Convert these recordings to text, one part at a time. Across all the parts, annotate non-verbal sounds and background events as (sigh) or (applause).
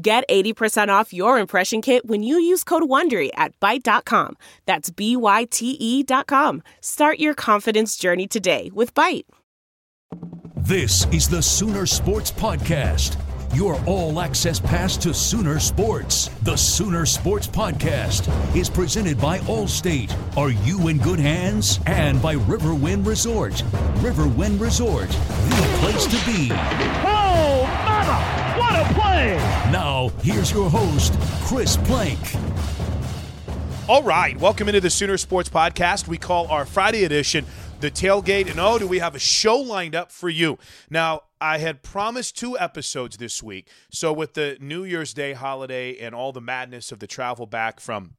Get 80% off your impression kit when you use code WONDERY at Byte.com. That's B-Y-T-E dot com. Start your confidence journey today with Byte. This is the Sooner Sports Podcast. Your all access pass to Sooner Sports. The Sooner Sports Podcast is presented by Allstate. Are you in good hands? And by Riverwind Resort. Riverwind Resort, the place to be. Oh, mama! What a play! Now, here's your host, Chris Plank. All right, welcome into the Sooner Sports Podcast. We call our Friday edition the tailgate. And oh, do we have a show lined up for you? Now, I had promised two episodes this week. So, with the New Year's Day holiday and all the madness of the travel back from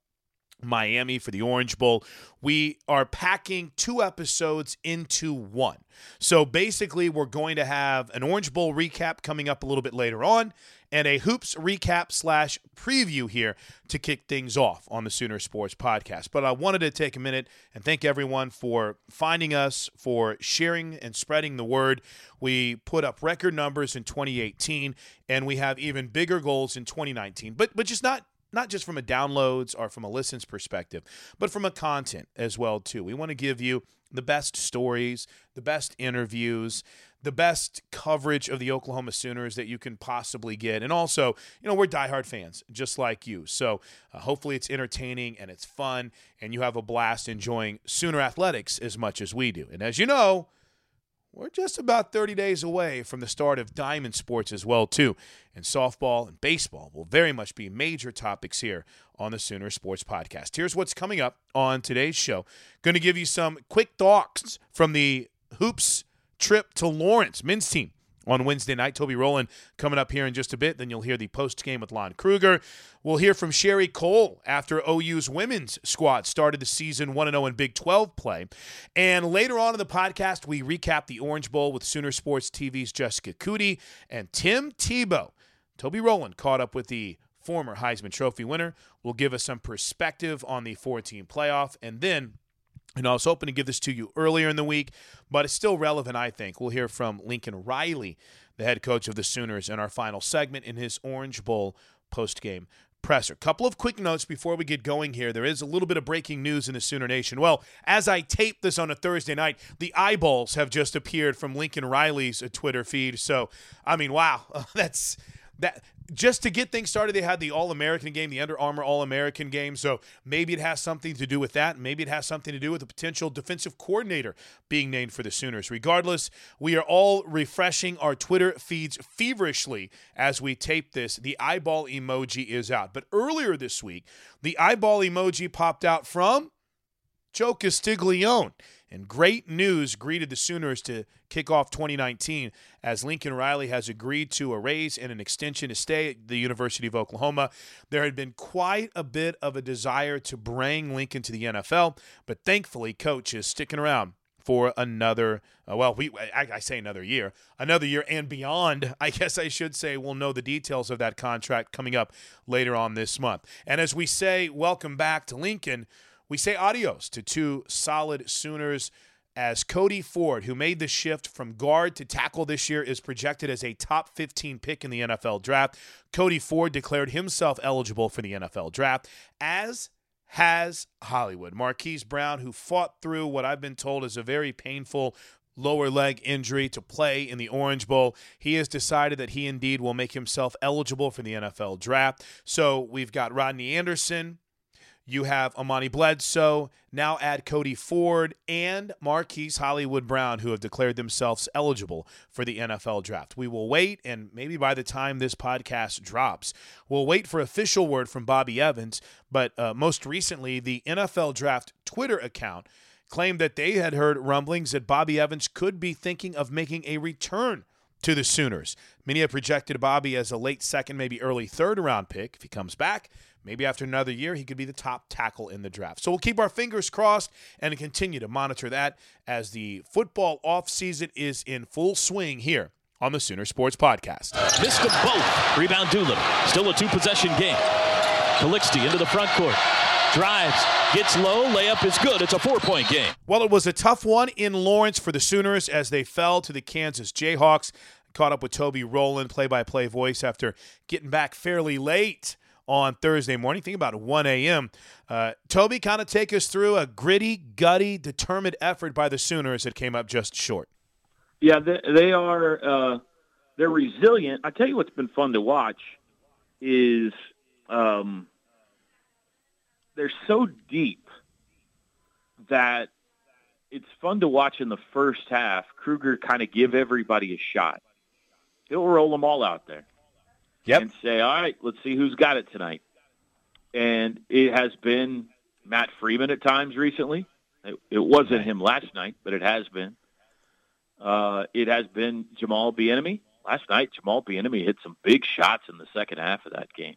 Miami for the Orange Bowl, we are packing two episodes into one. So basically, we're going to have an Orange Bowl recap coming up a little bit later on and a hoops recap slash preview here to kick things off on the Sooner Sports podcast. But I wanted to take a minute and thank everyone for finding us, for sharing and spreading the word. We put up record numbers in 2018, and we have even bigger goals in 2019. But but just not not just from a downloads or from a listens perspective, but from a content as well too. We want to give you the best stories, the best interviews, the best coverage of the Oklahoma Sooners that you can possibly get. And also, you know, we're diehard fans just like you. So uh, hopefully it's entertaining and it's fun and you have a blast enjoying Sooner athletics as much as we do. And as you know, we're just about 30 days away from the start of diamond sports as well too and softball and baseball will very much be major topics here on the sooner sports podcast here's what's coming up on today's show going to give you some quick thoughts from the hoops trip to lawrence men's team on Wednesday night. Toby Rowland coming up here in just a bit. Then you'll hear the post game with Lon Kruger. We'll hear from Sherri Coale after OU's women's squad started the season 1 0 in Big 12 play. And later on in the podcast, we recap the Orange Bowl with Sooner Sports TV's Jessica Coody and Tim Tebow. Toby Rowland caught up with the former Heisman Trophy winner, will give us some perspective on the four team playoff. And then and I was hoping to give this to you earlier in the week, but it's still relevant, I think. We'll hear from Lincoln Riley, the head coach of the Sooners, in our final segment in his Orange Bowl postgame presser. Couple of quick notes before we get going here. There is a little bit of breaking news in the Sooner Nation. Well, as I tape this on a Thursday night, the eyeballs have just appeared from Lincoln Riley's uh, Twitter feed. So, I mean, wow, (laughs) that's that just to get things started, they had the All American game, the Under Armour All American game. So maybe it has something to do with that. Maybe it has something to do with the potential defensive coordinator being named for the Sooners. Regardless, we are all refreshing our Twitter feeds feverishly as we tape this. The eyeball emoji is out. But earlier this week, the eyeball emoji popped out from Joe Castiglione. And great news greeted the Sooners to kick off 2019 as Lincoln Riley has agreed to a raise and an extension to stay at the University of Oklahoma. There had been quite a bit of a desire to bring Lincoln to the NFL, but thankfully, coach is sticking around for another uh, well we I, I, say another year another year and beyond (laughs) i guess i should say we'll know the details of that contract coming up later on this month and as we say welcome back to lincoln we say adios to two solid sooners as Cody Ford, who made the shift from guard to tackle this year, is projected as a top 15 pick in the NFL draft. Cody Ford declared himself eligible for the NFL draft, as has Hollywood. Marquise Brown, who fought through what I've been told is a very painful lower leg injury to play in the Orange Bowl. He has decided that he indeed will make himself eligible for the NFL draft. So we've got Rodney Anderson, you have Amani Bledsoe, now add Cody Ford and Marquise Hollywood Brown, who have declared themselves eligible for the NFL draft. We will wait, and maybe by the time this podcast drops, we'll wait for official word from Bobby Evans. But uh, most recently, the NFL draft Twitter account claimed that they had heard rumblings that Bobby Evans could be thinking of making a return to the Sooners. Many have projected Bobby as a late second, maybe early third round pick if he comes back. Maybe after another year, he could be the top tackle in the draft. So we'll keep our fingers crossed and continue to monitor that as the football offseason is in full swing here on the Sooner Sports Podcast. Missed them both. Rebound Doolin. Still a two possession game. Calixte into the front court. Drives, gets low, layup is good. It's a four point game. Well, it was a tough one in Lawrence for the Sooners as they fell to the Kansas Jayhawks. Caught up with Toby Rowland, play by play voice, after getting back fairly late on Thursday morning. Think about it, 1 a.m. Uh, Toby, kind of take us through a gritty, gutty, determined effort by the Sooners that came up just short. Yeah, they, they are. Uh, they're resilient. I tell you what's been fun to watch is um, they're so deep that it's fun to watch in the first half. Kruger kind of give everybody a shot. He'll roll them all out there yep. and say, all right, let's see who's got it tonight. And it has been Matt Freeman at times recently. It, it wasn't him last night, but it has been. Uh, it has been Jamal Bieniemy. Last night, Jamal Bieniemy hit some big shots in the second half of that game.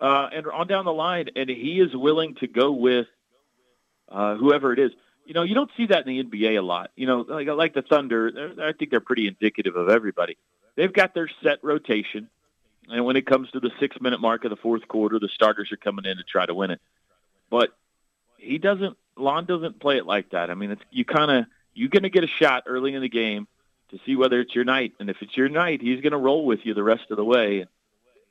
Uh, and on down the line, and he is willing to go with uh, whoever it is. You know, you don't see that in the NBA a lot. You know, like, like the Thunder, I think they're pretty indicative of everybody. They've got their set rotation. And when it comes to the six minute mark of the fourth quarter, the starters are coming in to try to win it. But he doesn't. Lon doesn't play it like that. I mean, it's you kind of you're going to get a shot early in the game to see whether it's your night, and if it's your night, he's going to roll with you the rest of the way.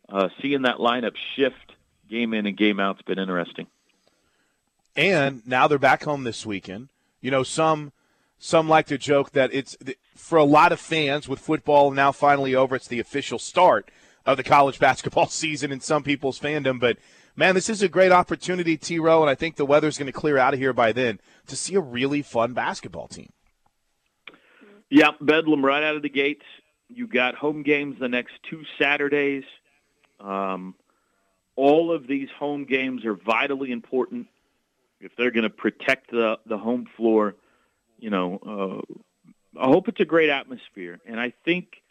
Uh, seeing that lineup shift game in and game out's been interesting. And now they're back home this weekend. You know, some some like to joke that it's for a lot of fans with football now finally over. It's the official start of the college (laughs) basketball season in some people's fandom. But man, this is a great opportunity, T. Row, and I think the weather's going to clear out of here by then to see a really fun basketball team. Yeah, Bedlam right out of the gates. You got home games the next two Saturdays. Um, all of these home games are vitally important if they're going to protect the the home floor. You know, uh, I hope it's a great atmosphere, and I think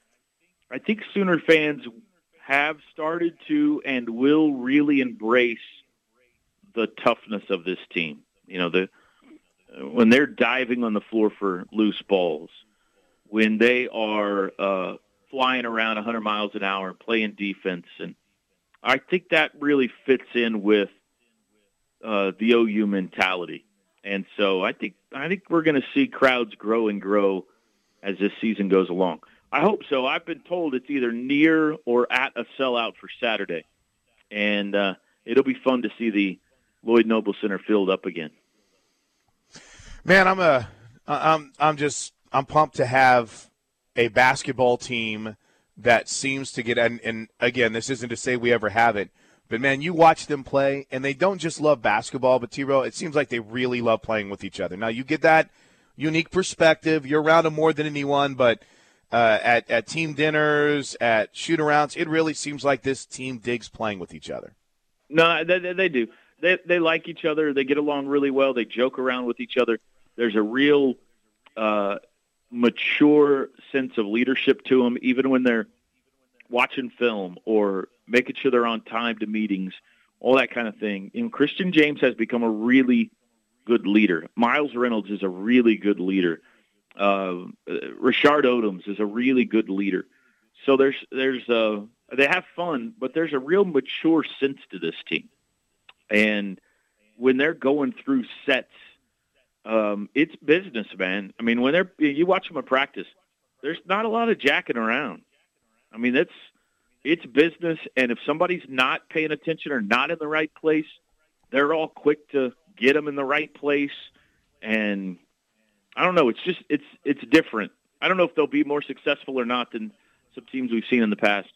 I think Sooner fans have started to and will really embrace the toughness of this team. You know, the when they're diving on the floor for loose balls, when they are uh, flying around 100 miles an hour playing defense, and I think that really fits in with uh, the OU mentality. And so I think I think we're going to see crowds grow and grow as this season goes along. I hope so. I've been told it's either near or at a sellout for Saturday, and uh, it'll be fun to see the Lloyd Noble Center filled up again. Man, I'm a, I'm, I'm just, I'm pumped to have a basketball team that seems to get, and, and again, this isn't to say we ever have it, but man, you watch them play, and they don't just love basketball, but T. Row, it seems like they really love playing with each other. Now you get that unique perspective. You're around them more than anyone, but uh, at, at team dinners, at shoot arounds, it really seems like this team digs playing with each other. No, they, they do. they they like each other. They get along really well. They joke around with each other. There's a real uh, mature sense of leadership to them, even when they're watching film or making sure they're on time to meetings, all that kind of thing. And Christian James has become a really good leader. Miles Reynolds is a really good leader. Uh, Rashard Odomes is a really good leader. So there's there's uh, they have fun, but there's a real mature sense to this team. And when they're going through sets, um, it's business, man. I mean, when they're you watch them at practice, there's not a lot of jacking around. I mean, it's it's business, and if somebody's not paying attention or not in the right place, they're all quick to get them in the right place. And I don't know. It's just it's it's different. I don't know if they'll be more successful or not than some teams we've seen in the past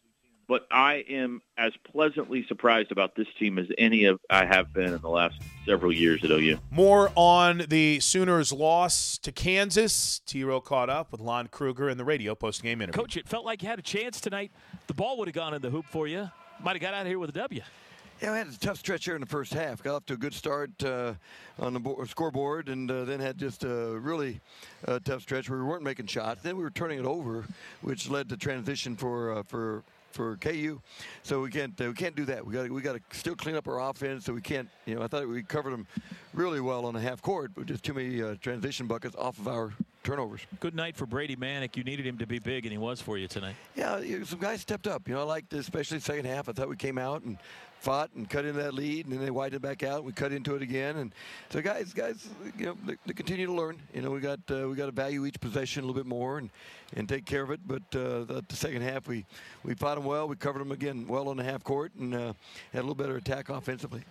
but I am as pleasantly surprised about this team as any of I have been in the last several years at OU. More on the Sooners' loss to Kansas. T. Row caught up with Lon Kruger in the radio post-game interview. Coach, it felt like you had a chance tonight. The ball would have gone in the hoop for you. Might have got out of here with a W. Yeah, we had a tough stretch here in the first half. Got off to a good start uh, on the board, scoreboard, and uh, then had just a really uh, tough stretch where we weren't making shots. Then we were turning it over, which led to transition for uh, for for KU. So we can't uh, we can't do that. We got we got to still clean up our offense. So we can't. You know, I thought we covered them really well on the half court, but just too many uh, transition buckets off of our turnovers. Good night for Brady Manek. You needed him to be big, and he was for you tonight. Yeah, some guys stepped up. You know, I liked especially second half. I thought we came out and fought and cut into that lead, and then they widened back out. We cut into it again, and so guys, guys, you know, they, they continue to learn. You know, we got uh, we got to value each possession a little bit more and and take care of it. But uh, the, the, second half, we we fought them well. We covered them again well on the half court and uh, had a little better attack offensively.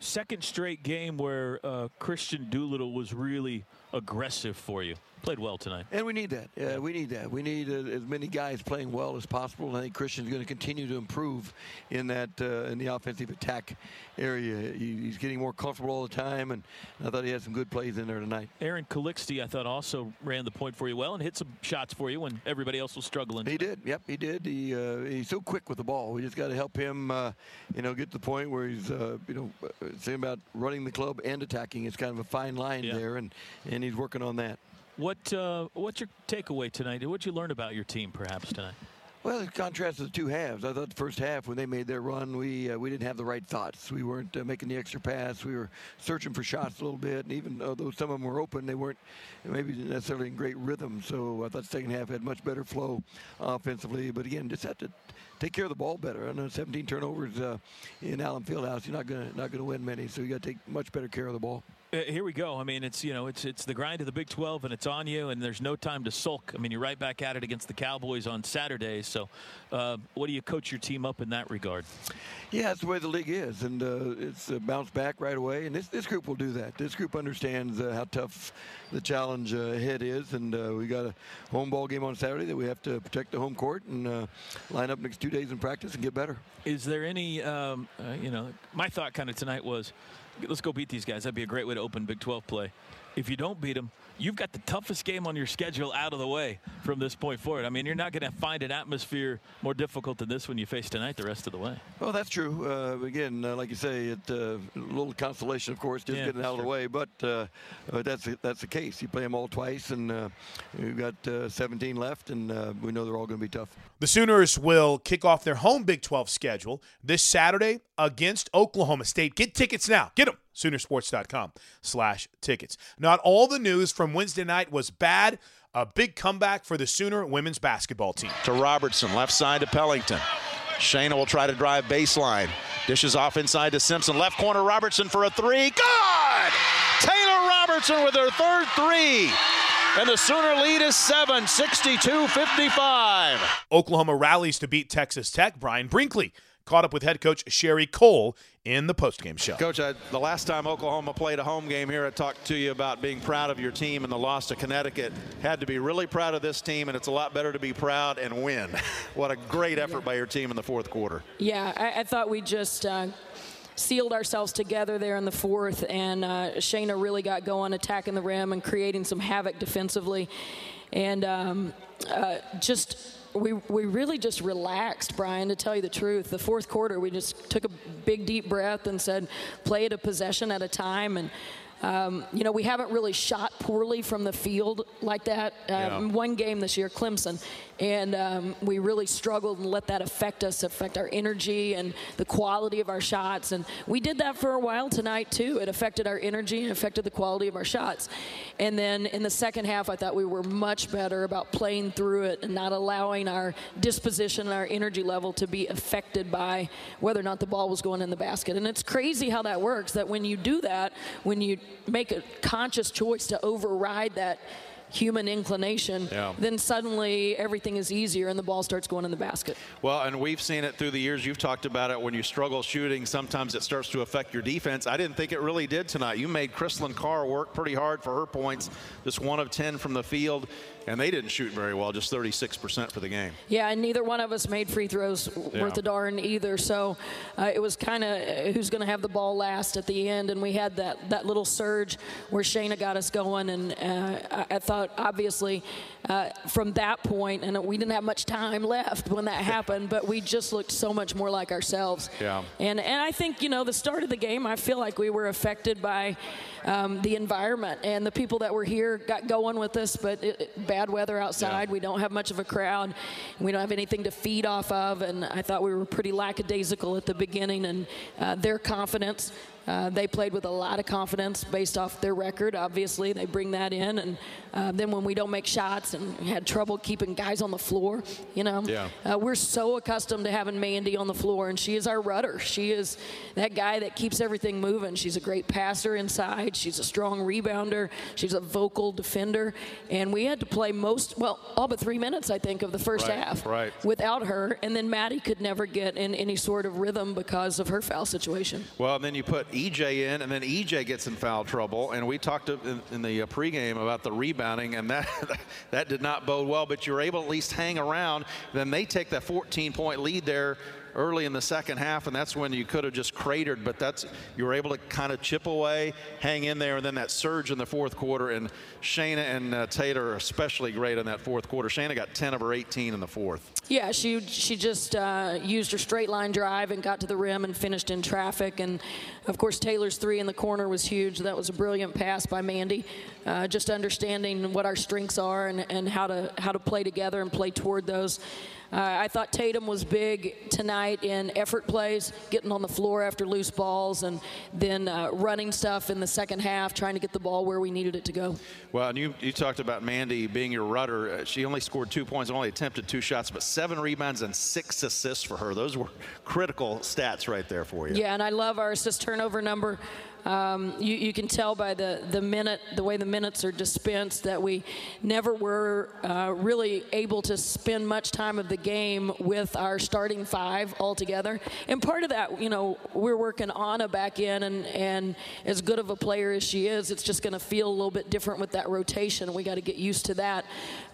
Second straight game where uh, Kristian Doolittle was really aggressive for you. Played well tonight. And we need that. Yeah, we need that. We need uh, as many guys playing well as possible. And I think Kristian's going to continue to improve in that uh, in the offensive attack area. He, he's getting more comfortable all the time, and I thought he had some good plays in there tonight. Aaron Calixte, I thought, also ran the point for you well and hit some shots for you when everybody else was struggling. He did. Yep, he did. He uh, he's so quick with the ball. We just got to help him, uh, you know, get to the point where he's, uh, you know, uh, saying about running the club and attacking. It's kind of a fine line yeah. there, and and he's working on that. What uh, what's your takeaway tonight? What'd you learn about your team, perhaps tonight? Well, in contrast to the two halves, I thought the first half when they made their run, we uh, we didn't have the right thoughts. We weren't uh, making the extra pass. We were searching for shots a little bit, and even though some of them were open, they weren't maybe necessarily in great rhythm. So I thought the second half had much better flow offensively. But again, just had to take care of the ball better. I know 17 turnovers uh, in Allen Fieldhouse, you're not gonna not gonna win many. So you got to take much better care of the ball. Uh, here we go. I mean, it's you know, it's it's the grind of the Big 12, and it's on you, and there's no time to sulk. I mean, you're right back at it against the Cowboys on Saturday. So, uh, what do you coach your team up in that regard? Yeah, it's the way the league is, and uh, it's uh, bounced back right away. And this this group will do that. This group understands uh, how tough the challenge uh, ahead is, and we got a home ball game on Saturday that we have to protect the home court and line up next two days in practice and get better. Is there any, um, you know, my thought kind of tonight was let's go beat these guys. That'd be a great way to open Big 12 play. If you don't beat them, you've got the toughest game on your schedule out of the way from this point forward. I mean, you're not going to find an atmosphere more difficult than this one you face tonight the rest of the way. Well, that's true. Uh, again, uh, like you say, it, uh, a little consolation, of course, just yeah, getting out of the way. But uh, that's that's the case. You play them all twice, and uh, we've got uh, 17 left, and we know they're all going to be tough. The Sooners will kick off their home Big 12 schedule this Saturday against Oklahoma State. Get tickets now. Get them. Soonersports.com slash tickets. Not all the news from Wednesday night was bad. A big comeback for the Sooner women's basketball team. To Robertson, left side to Pellington. Shaina will try to drive baseline. Dishes off inside to Simpson. Left corner, Robertson for a three. Good! Taylor Robertson with her third three. And the Sooner lead is 7, 62 55. Oklahoma rallies to beat Texas Tech. Brian Brinkley caught up with head coach Sherri Coale in the postgame show. Coach, I, the last time Oklahoma played a home game here, I talked to you about being proud of your team and the loss to Connecticut. Had to be really proud of this team, and it's a lot better to be proud and win. (laughs) what a great effort by your team in the fourth quarter. Yeah, I, I thought we just. Uh, sealed ourselves together there in the fourth, and uh, Shaina really got going, attacking the rim and creating some havoc defensively, and um, uh, just. We, we really just relaxed, Brian, to tell you the truth. The fourth quarter, we just took a big, deep breath and said, play it a possession at a time. And um, you know, we haven't really shot poorly from the field like that. Um, yeah. One game this year, Clemson, and um, we really struggled and let that affect us, affect our energy and the quality of our shots. And we did that for a while tonight too. It affected our energy and affected the quality of our shots. And then in the second half, I thought we were much better about playing through it and not allowing our disposition and our energy level to be affected by whether or not the ball was going in the basket. And it's crazy how that works. That when you do that, when you make a conscious choice to override that human inclination, yeah. then suddenly everything is easier and the ball starts going in the basket. Well, and we've seen it through the years. You've talked about it when you struggle shooting, sometimes it starts to affect your defense. I didn't think it really did tonight. You made Kristalyn Carr work pretty hard for her points, just one of 10 from the field and they didn't shoot very well, just 36% for the game. Yeah, and neither one of us made free throws yeah. worth a darn either. So uh, it was kind of who's going to have the ball last at the end, and we had that that little surge where Shaina got us going, and uh, I, I, thought obviously uh, from that point, and we didn't have much time left when that happened, but we just looked so much more like ourselves. Yeah. And and I think you know the start of the game, I feel like we were affected by um, the environment and the people that were here got going with us, but it, it, bad weather outside. Yeah. We don't have much of a crowd. We don't have anything to feed off of, and I thought we were pretty lackadaisical at the beginning. And uh, their confidence uh, they played with a lot of confidence based off their record. Obviously, they bring that in, and uh, then when we don't make shots and had trouble keeping guys on the floor, you know, yeah. uh, we're so accustomed to having Mandy on the floor, and she is our rudder. She is that guy that keeps everything moving. She's a great passer inside. She's a strong rebounder. She's a vocal defender, and we had to play most, well, all but three minutes, I think, of the first right, half right. without her, and then Maddie could never get in any sort of rhythm because of her foul situation. Well, and then you put EJ in, and then EJ gets in foul trouble. And we talked in, in the uh, pregame about the rebounding, and that (laughs) that did not bode well. But you're able to at least hang around. Then they take that 14 point lead there early in the second half, and that's when you could have just cratered. But that's you were able to kind of chip away, hang in there, and then that surge in the fourth quarter. And Shaina and uh, are especially great in that fourth quarter. Shaina got 10 of her 18 in the fourth. Yeah, she she just uh, used her straight line drive and got to the rim and finished in traffic. And of course, Taylor's three in the corner was huge. That was a brilliant pass by Mandy. Uh, just understanding what our strengths are and, and how to how to play together and play toward those. Uh, I thought Tatum was big tonight in effort plays, getting on the floor after loose balls, and then uh, running stuff in the second half, trying to get the ball where we needed it to go. Well, and you, you talked about Mandy being your rudder. Uh, she only scored two points, only attempted two shots, but seven rebounds and six assists for her. Those were critical stats right there for you. Yeah, and I love our assist turnover number. Um, you, you, can tell by the, the minute, the way the minutes are dispensed, that we never were uh, really able to spend much time of the game with our starting five altogether. And part of that, you know, we're working Anna back in, and, and as good of a player as she is, it's just going to feel a little bit different with that rotation. We got to get used to that.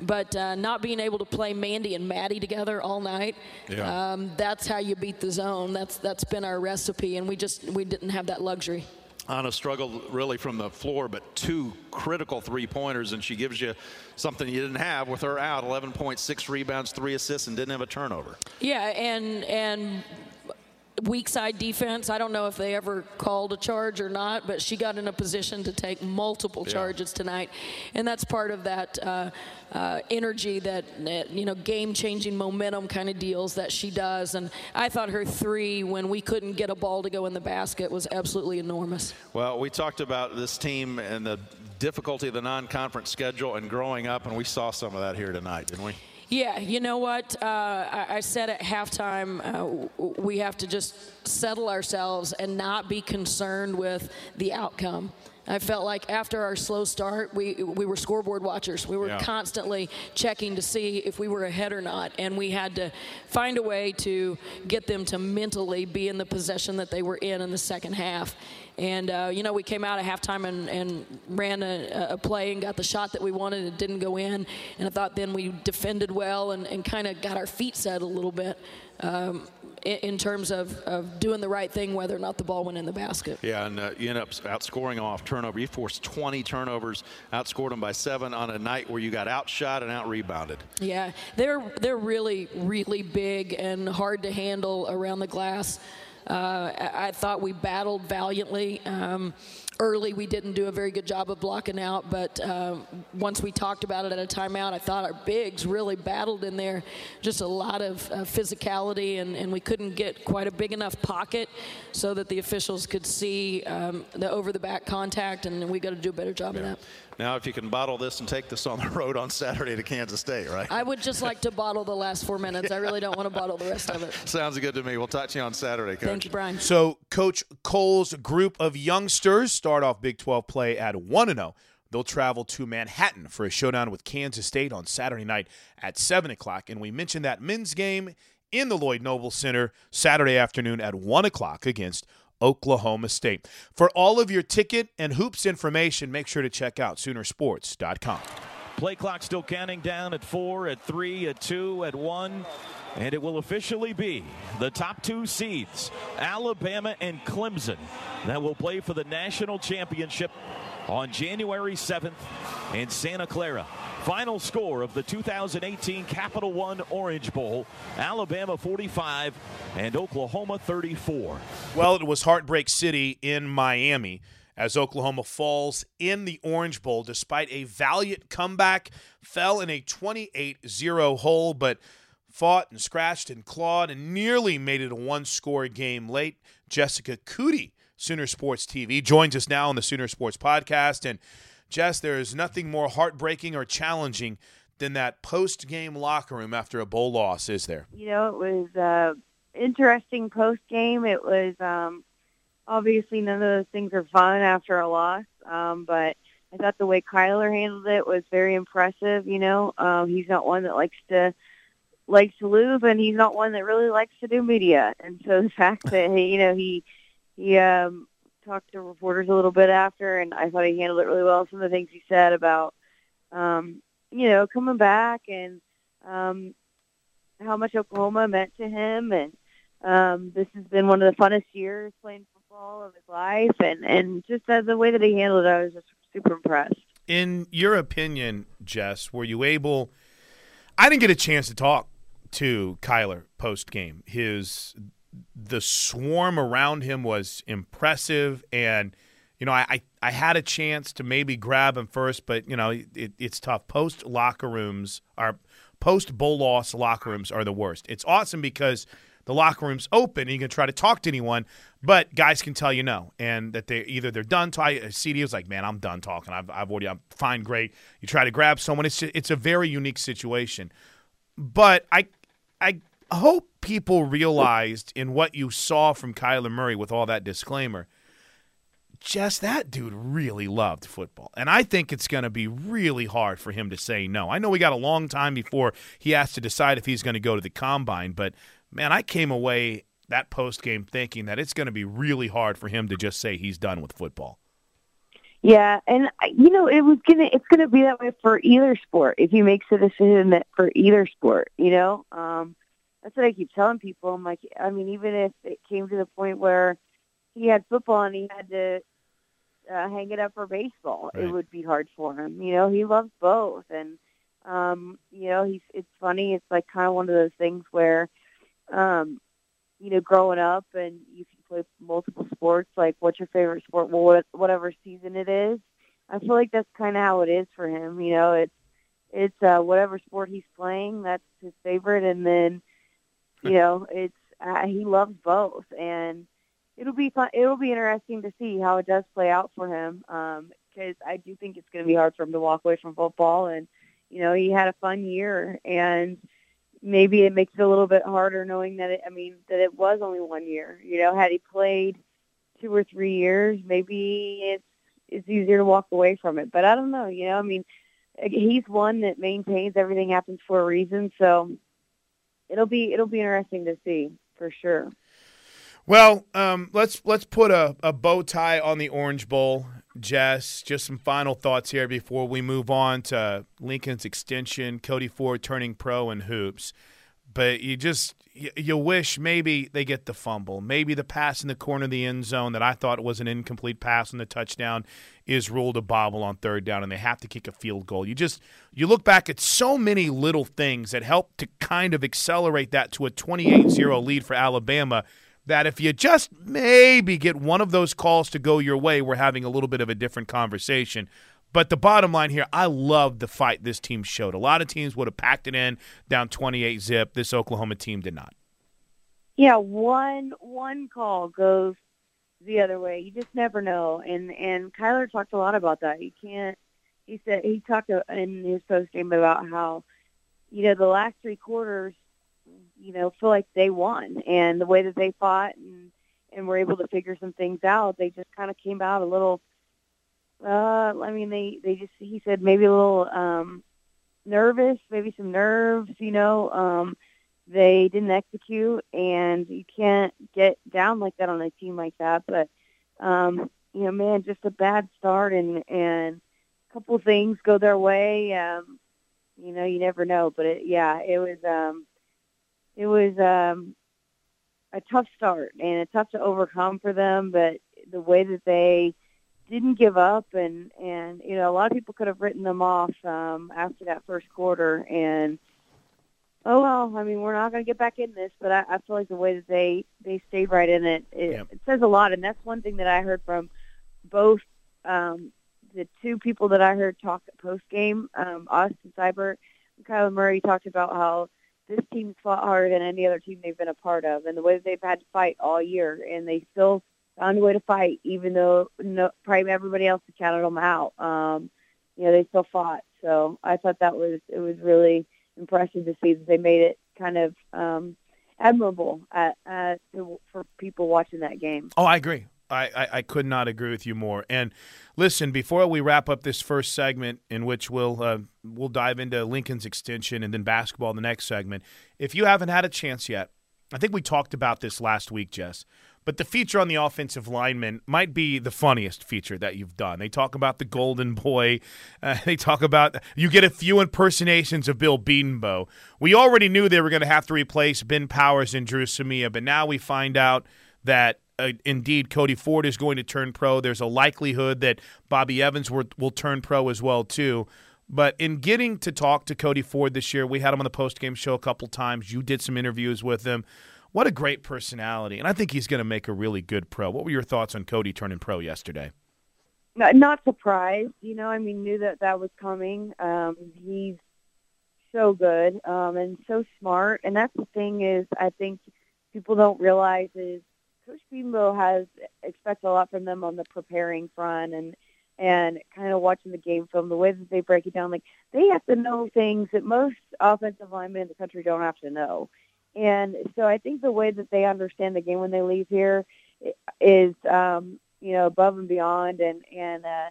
But uh, not being able to play Mandy and Maddie together all night, yeah. um, that's how you beat the zone. That's that's been our recipe, and we just we didn't have that luxury. Anna struggled really from the floor, but two critical three pointers, and she gives you something you didn't have with her out 11.6 rebounds, three assists, and didn't have a turnover. Yeah, and and weak side defense. I don't know if they ever called a charge or not, but she got in a position to take multiple yeah. charges tonight, and that's part of that uh, uh, energy, that, that, you know, game-changing momentum kind of deals that she does. And I thought her three, when we couldn't get a ball to go in the basket, was absolutely enormous. Well, we talked about this team and the difficulty of the non-conference schedule and growing up, and we saw some of that here tonight, didn't we? Yeah, you know what? Uh, I, I, said at halftime, uh, we have to just settle ourselves and not be concerned with the outcome. I felt like after our slow start, we we were scoreboard watchers. We were yeah. constantly checking to see if we were ahead or not, and we had to find a way to get them to mentally be in the possession that they were in in the second half. And, uh, you know, we came out at halftime and, and ran a, a, play and got the shot that we wanted. It didn't go in. And I thought then we defended well and, and kind of got our feet set a little bit. Um, in, in, terms of, of doing the right thing, whether or not the ball went in the basket. Yeah, and uh, you end up outscoring off turnover. You forced 20 turnovers, outscored them by seven on a night where you got outshot and out rebounded. Yeah, they're they're really really big and hard to handle around the glass. Uh, I, I, thought we battled valiantly. Um, early we didn't do a very good job of blocking out, but uh, once we talked about it at a timeout, I thought our bigs really battled in there. Just a lot of uh, physicality, and, and we couldn't get quite a big enough pocket so that the officials could see um, the over the back contact, and we got to do a better job yeah. of that. Now, if you can bottle this and take this on the road on Saturday to Kansas State, right? I would just like to bottle the last four minutes. I really don't want to bottle the rest of it. (laughs) Sounds good to me. We'll talk to you on Saturday, Coach. Thank you, Brian. So, Coach Coale's group of youngsters start off Big 12 play at 1 0. They'll travel to Manhattan for a showdown with Kansas State on Saturday night at 7 o'clock. And we mentioned that men's game in the Lloyd Noble Center Saturday afternoon at 1 o'clock against Oklahoma State. For all of your ticket and hoops information, make sure to check out Soonersports.com. Play clock still counting down at four, at three, at two, at one. And it will officially be the top two seeds, Alabama and Clemson, that will play for the national championship on January 7th in Santa Clara. Final score of the 2018 Capital One Orange Bowl Alabama 45 and Oklahoma 34. Well, it was Heartbreak City in Miami as Oklahoma falls in the Orange Bowl despite a valiant comeback, fell in a 28 0 hole, but fought and scratched and clawed and nearly made it a one score game late. Jessica Coody, Sooner Sports TV, joins us now on the Sooner Sports Podcast. And Jess, there is nothing more heartbreaking or challenging than that post game locker room after a bowl loss, is there? You know, it was uh, interesting post game. It was um, obviously none of those things are fun after a loss, um, but I thought the way Kyler handled it was very impressive. You know, um, he's not one that likes to likes to lose, and he's not one that really likes to do media. And so the (laughs) fact that you know he he um, talked to reporters a little bit after, and I thought he handled it really well. Some of the things he said about, um, you know, coming back and um, how much Oklahoma meant to him, and um, this has been one of the funnest years playing football of his life, and and just as the way that he handled it, I was just super impressed. In your opinion, Jess, were you able? I didn't get a chance to talk to Kyler post game. His the swarm around him was impressive. And you know I, I had a chance to maybe grab him first but you know it, it's tough. Post locker rooms are post bowl loss locker rooms are the worst. It's awesome because the locker room's open and you can try to talk to anyone but guys can tell you no and that they either they're done talking CeeDee was like man i'm done talking. I've, I've already i'm fine great. You try to grab someone. It's it's a very unique situation. But i i hope people realized in what you saw from Kyler Murray with all that disclaimer, just that dude really loved football. And I think it's going to be really hard for him to say no. I know we got a long time before he has to decide if he's going to go to the combine, but man, I came away that post game thinking that it's going to be really hard for him to just say he's done with football. Yeah, and you know it was gonna it's gonna be that way for either sport if he makes a decision that for either sport. You know, um, that's what I keep telling people. I'm like, I mean, even if it came to the point where he had football and he had to uh, hang it up for baseball, right. it would be hard for him. You know, he loves both, and um, you know, he's. It's funny. It's like kind of one of those things where, um, you know, growing up and you can play multiple sports. Like, what's your favorite sport? Well, what, whatever season it is. I feel like that's kind of how it is for him. You know, it's it's uh, whatever sport he's playing. That's his favorite, and then you know, it's uh, he loves both, and it'll be fun. It'll be interesting to see how it does play out for him, because um, I do think it's going to be hard for him to walk away from football. And you know, he had a fun year, and maybe it makes it a little bit harder knowing that it. I mean, that it was only one year. You know, had he played two or three years, maybe it's it's easier to walk away from it. But I don't know. You know, I mean, he's one that maintains everything happens for a reason. So it'll be it'll be interesting to see for sure. Well, um, let's let's put a, a bow tie on the Orange Bowl, Jess. Just some final thoughts here before we move on to Lincoln's extension, Cody Ford turning pro and hoops. but you just you, wish maybe they get the fumble, maybe the pass in the corner of the end zone that I thought was an incomplete pass on the touchdown is ruled a bobble on third down, and they have to kick a field goal. You just you look back at so many little things that help to kind of accelerate that to a 28-0 lead for Alabama. That if you just maybe get one of those calls to go your way, we're having a little bit of a different conversation. But the bottom line here, I love the fight this team showed. A lot of teams would have packed it in down 28 zip. This Oklahoma team did not. Yeah, one one call goes the other way. You just never know. And and Kyler talked a lot about that. You can't. He said he talked in his post game about how, you know, the last three quarters, you know, feel like they won, and the way that they fought and and were able to figure some things out, they just kind of came out a little uh, I mean, they they just he said maybe a little um, nervous, maybe some nerves. You know, um, they didn't execute, and you can't get down like that on a team like that. But um, you know, man, just a bad start, and and a couple things go their way. Um, you know, you never know. But it, yeah, it was um, it was um, a tough start and it's tough to overcome for them. But the way that they didn't give up and and you know a lot of people could have written them off um after that first quarter and oh well i mean we're not going to get back in this but I, I feel like the way that they they stayed right in it it, yep. it says a lot and that's one thing that i heard from both um the two people that i heard talk post game um austin seibert and kyler murray talked about how this team's fought harder than any other team they've been a part of and the way that they've had to fight all year and they still found a way to fight, even though no, probably everybody else had counted them out. Um, you know, they still fought. So I thought that was it was really impressive to see that they made it kind of um, admirable at, for people watching that game. Oh, I agree. I, I, I, could not agree with you more. And listen, before we wrap up this first segment, in which we'll uh, we'll dive into Lincoln's extension and then basketball in the next segment, if you haven't had a chance yet, I think we talked about this last week, Jess. But the feature on the offensive lineman might be the funniest feature that you've done. They talk about the golden boy. (laughs) Uh, they talk about you get a few impersonations of Bill Bedenbaugh. We already knew they were going to have to replace Ben Powers and Dru Samia, but now we find out that uh, indeed Cody Ford is going to turn pro. There's a likelihood that Bobby Evans will turn pro as well too. But in getting to talk to Cody Ford this year, we had him on the post game show a couple times. You did some interviews with him. What a great personality. And I think he's going to make a really good pro. What were your thoughts on Cody turning pro yesterday? Not surprised. You know, I mean, knew that that was coming. Um, he's so good um, and so smart. And that's the thing is, I think people don't realize is Coach Bedenbaugh has expects a lot from them on the preparing front and and kind of watching the game film, the way that they break it down. Like they have to know things that most offensive linemen in the country don't have to know. And so I think the way that they understand the game when they leave here is, um, you know, above and beyond. And and uh,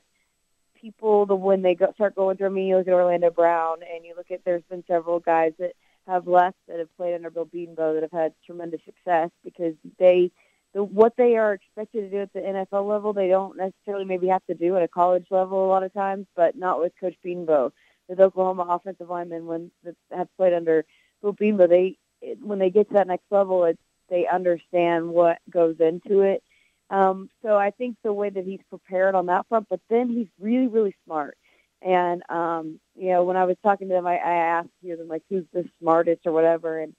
people, the when they go, start going through, I mean, you look at Orlando Brown, and you look at there's been several guys that have left that have played under Bill Bedenbaugh that have had tremendous success because they, the, what they are expected to do at the NFL level, they don't necessarily maybe have to do at a college level a lot of times, but not with Coach Bedenbaugh. The Oklahoma offensive linemen, when that have played under Bill Bedenbaugh, they it, when they get to that next level, it's they understand what goes into it. Um, so I think the way that he's prepared on that front, but then he's really, really smart. And um, you know, when I was talking to them, I, I asked you know, them like, who's the smartest or whatever, and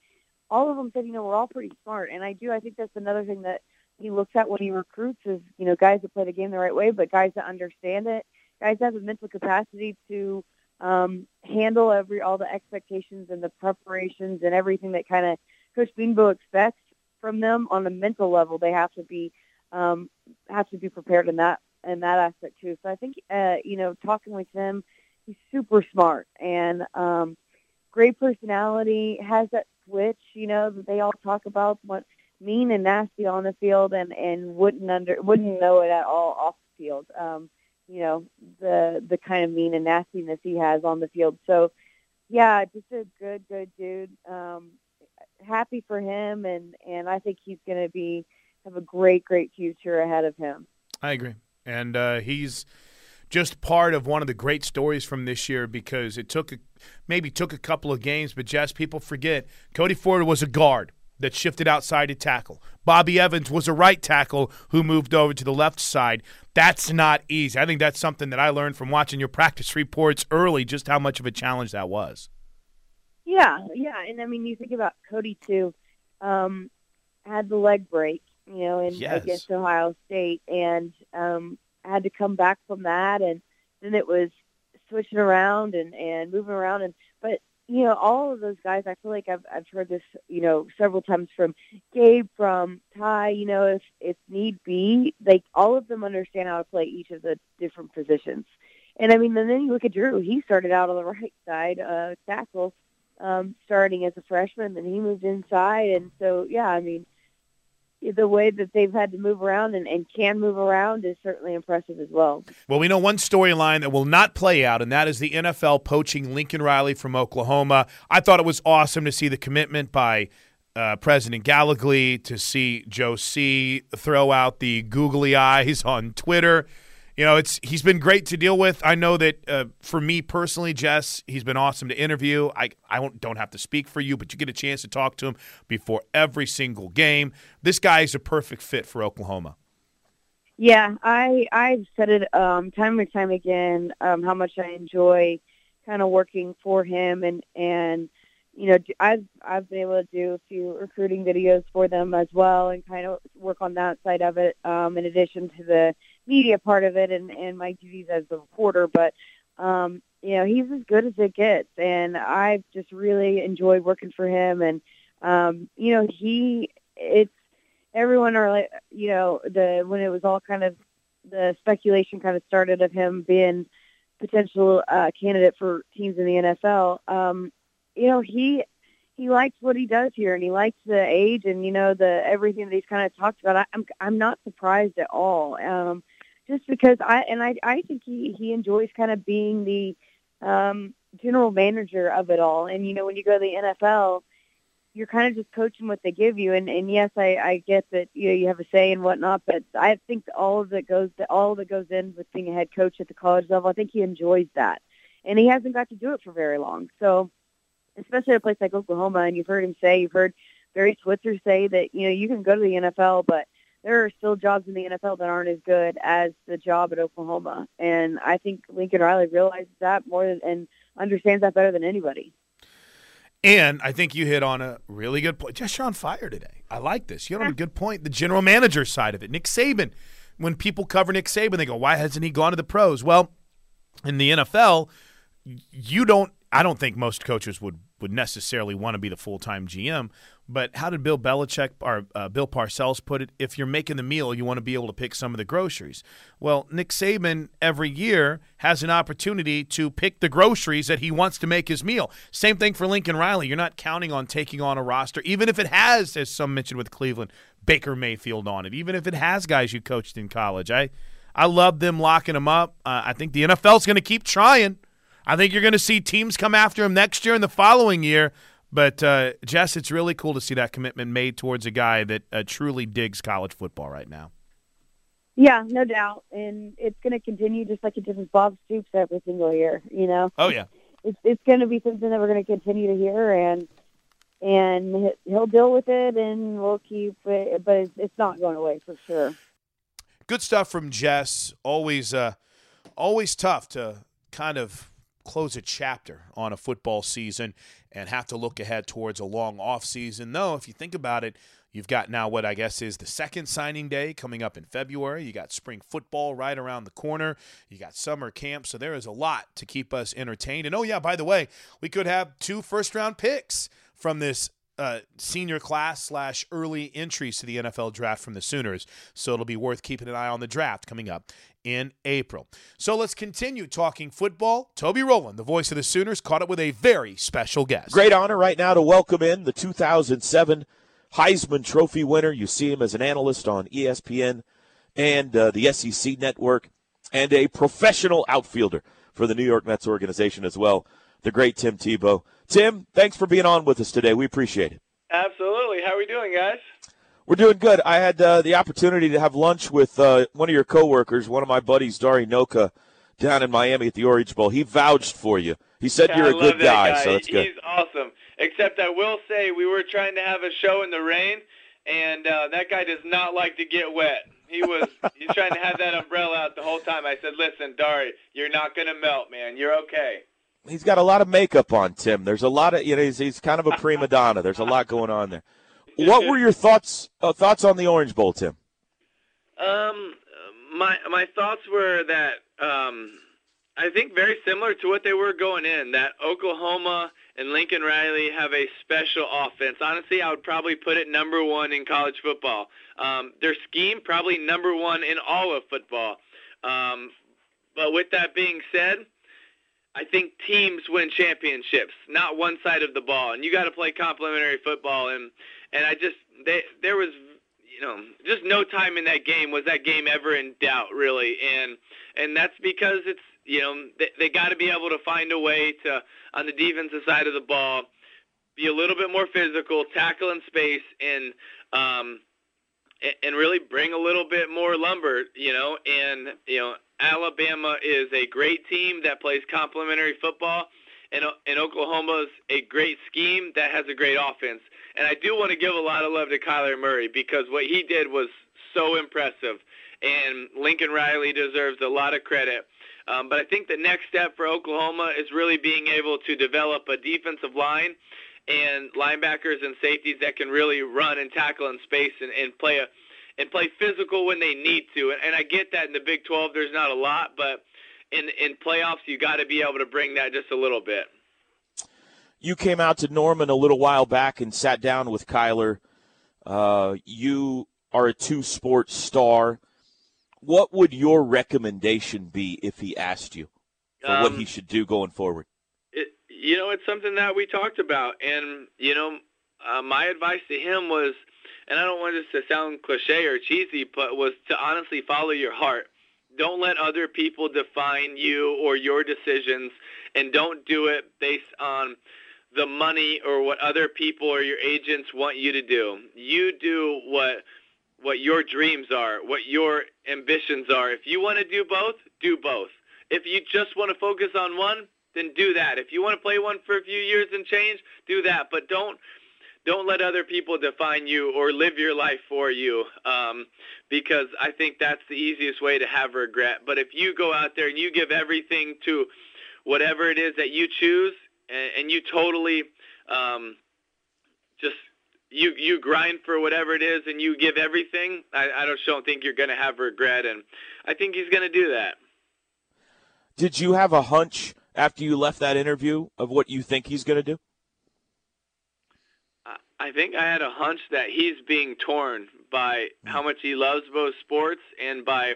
all of them said, you know, we're all pretty smart. And I do. I think that's another thing that he looks at when he recruits is, you know, guys that play the game the right way, but guys that understand it, guys that have a mental capacity to um, handle every all the expectations and the preparations and everything that kind of Coach Bedenbaugh expects from them on a mental level. They have to be um, have to be prepared in that in that aspect too. So I think uh, you know talking with him, he's super smart and um, great personality. Has that switch, you know, that they all talk about what mean and nasty on the field and and wouldn't under wouldn't know it at all off the field. Um, you know the the kind of mean and nastiness he has on the field. So yeah, just a good good dude. Um, happy for him, and and I think he's going to be have a great great future ahead of him. I agree, and uh, he's just part of one of the great stories from this year because it took a, maybe took a couple of games, but just people forget Cody Ford was a guard that shifted outside to tackle. Bobby Evans was a right tackle who moved over to the left side. That's not easy. I think that's something that I learned from watching your practice reports early, just how much of a challenge that was. Yeah, yeah, and I mean, you think about Cody too. Um, had the leg break, you know, in Yes. against Ohio State, and um, had to come back from that, and then it was switching around and and moving around, and but you know, all of those guys, I feel like I've I've heard this, you know, several times from Gabe, from Ty. You know, if if need be, like all of them understand how to play each of the different positions. And I mean, and then you look at Dru. He started out on the (laughs) right side, uh, tackle, um, starting as a freshman. Then he moved inside, and so yeah, I mean, the way that they've had to move around and, and can move around is certainly impressive as well. Well, we know one storyline that will not play out, and that is the NFL poaching Lincoln Riley from Oklahoma. I thought it was awesome to see the commitment by uh, President Gallogly, to see Joe C. throw out the googly eyes (laughs) on Twitter. You know, it's he's been great to deal with. I know that uh, for me personally, Jess, he's been awesome to interview. I I don't have to speak for you, but you get a chance to talk to him before every single game. This guy is a perfect fit for Oklahoma. Yeah, I I've said it um, time and time again um, how much I enjoy kind of working for him and and you know I've I've been able to do a few recruiting videos for them as well and kind of work on that side of it um, in addition to the media part of it and and my duties as the reporter. But um, you know he's as good as it gets, and I've just really enjoyed working for him. And um, you know he it's everyone are like you know the when it was all kind of the speculation kind of started of him being potential uh, candidate for teams in the NFL. Um, you know he he likes what he does here and he likes the age and you know the everything that he's kind of talked about. I, I'm I'm not surprised at all. Um, just because I and I I think he he enjoys kind of being the um, general manager of it all. And you know when you go to the NFL you're kind of just coaching what they give you. And, and yes, I, I get that you know you have a say and whatnot, but I think all of it goes all that goes in with being a head coach at the college level. I think he enjoys that, and he hasn't got to do it for very long. So, especially at a place like Oklahoma, and you've heard him say, you've heard Barry Switzer say that you know you can go to the NFL, but there are still jobs in the NFL that aren't as good as the job at Oklahoma. And I think Lincoln Riley realizes that more than, and understands that better than anybody. And I think you hit on a really good point. Just you're on fire today. I like this. You hit on a good point. The general manager side of it. Nick Saban. When people cover Nick Saban, they go, "Why hasn't he gone to the pros?" Well, in the NFL, you don't. I don't think most coaches would would necessarily want to be the full time GM. But how did Bill Belichick or uh, Bill Parcells put it? If you're making the meal, you want to be able to pick some of the groceries. Well, Nick Saban every year has an opportunity to pick the groceries that he wants to make his meal. Same thing for Lincoln Riley. You're not counting on taking on a roster, even if it has, as some mentioned with Cleveland, Baker Mayfield on it. Even if it has guys you coached in college. I, I love them locking them up. Uh, I think the NFL's going to keep trying. I think you're going to see teams come after him next year and the following year. But uh, Jess, it's really cool to see that commitment made towards a guy that uh, truly digs college football right now. Yeah, no doubt, and it's going to continue just like it did with Bob Stoops every single year. You know. Oh yeah. It's it's going to be something that we're going to continue to hear, and and he'll deal with it, and we'll keep it, but it's, it's not going away for sure. Good stuff from Jess. Always, uh, always tough to kind of close a chapter on a football season and have to look ahead towards a long off season. Though, if you think about it, you've got now what I guess is the second signing day coming up in February. You got spring football right around the corner. You got summer camp, so there is a lot to keep us entertained. And oh yeah, by the way, we could have two first round picks from this uh, senior class slash early entries to the NFL draft from the Sooners. So it'll be worth keeping an eye on the draft coming up in April. So let's continue talking football. Toby Rowland, the voice of the Sooners, caught up with a very special guest. Great honor right now to welcome in the 2007 Heisman Trophy winner. You see him as an analyst on ESPN and uh, the SEC network, and a professional outfielder for the New York Mets organization as well, the great Tim Tebow. Tim, thanks for being on with us today. We appreciate it. Absolutely. How are we doing, guys? We're doing good. I had uh, the opportunity to have lunch with uh, one of your coworkers, one of my buddies, Dari Nowkhah, down in Miami at the Orange Bowl. He vouched for you. He said Yeah, you're I a good that guy, so that's good. He's awesome. Except I will say we were trying to have a show in the rain, and uh, that guy does not like to get wet. He was (laughs) he's trying to have that umbrella out the whole time. I said, "Listen, Dari, you're not going to melt, man. You're okay." He's got a lot of makeup on, Tim. There's a lot of you know he's, he's kind of a (laughs) prima donna. There's a lot going on there. What were your thoughts uh, thoughts on the Orange Bowl, Tim? Um, my my thoughts were that um, I think very similar to what they were going in. That Oklahoma and Lincoln Riley have a special offense. Honestly, I would probably put it number one in college football. Um, their scheme probably number one in all of football. Um, but with that being said, I think teams win championships, not one side of the ball, and you got to play complementary football. And and I just they there was you know just no time in that game was that game ever in doubt really, and and that's because it's you know they, they got to be able to find a way to on the defensive side of the ball be a little bit more physical, tackle in space, and um, and- really bring a little bit more lumber, you know, and you know Alabama is a great team that plays complementary football, and and Oklahoma's a great scheme that has a great offense. And I do want to give a lot of love to Kyler Murray because what he did was so impressive, and Lincoln Riley deserves a lot of credit. Um, but I think the next step for Oklahoma is really being able to develop a defensive line and linebackers and safeties that can really run and tackle in space and, and play a and play physical when they need to. And, and I get that in the Big 12 there's not a lot, but in in playoffs you got to be able to bring that just a little bit. You came out to Norman a little while back and sat down with Kyler. Uh, you are a two sports star. What would your recommendation be if he asked you for what Um, he should do going forward? it, you know, it's something that we talked about, and you know, uh, my advice to him was, and I don't want this to sound cliche or cheesy, but was to honestly follow your heart. Don't let other people define you or your decisions, and don't do it based on the money or what other people or your agents want you to do. You do what what your dreams are, what your ambitions are. If you want to do both, do both. If you just want to focus on one, then do that. If you want to play one for a few years and change, do that. But don't don't let other people define you or live your life for you, um, because I think that's the easiest way to have regret. But if you go out there and you give everything to whatever it is that you choose, and, and you totally um, just you you grind for whatever it is, and you give everything, I, I just don't think you're going to have regret, and I think he's going to do that. Did you have a hunch after you left that interview of what you think he's going to do? I think I had a hunch that he's being torn by how much he loves both sports and by,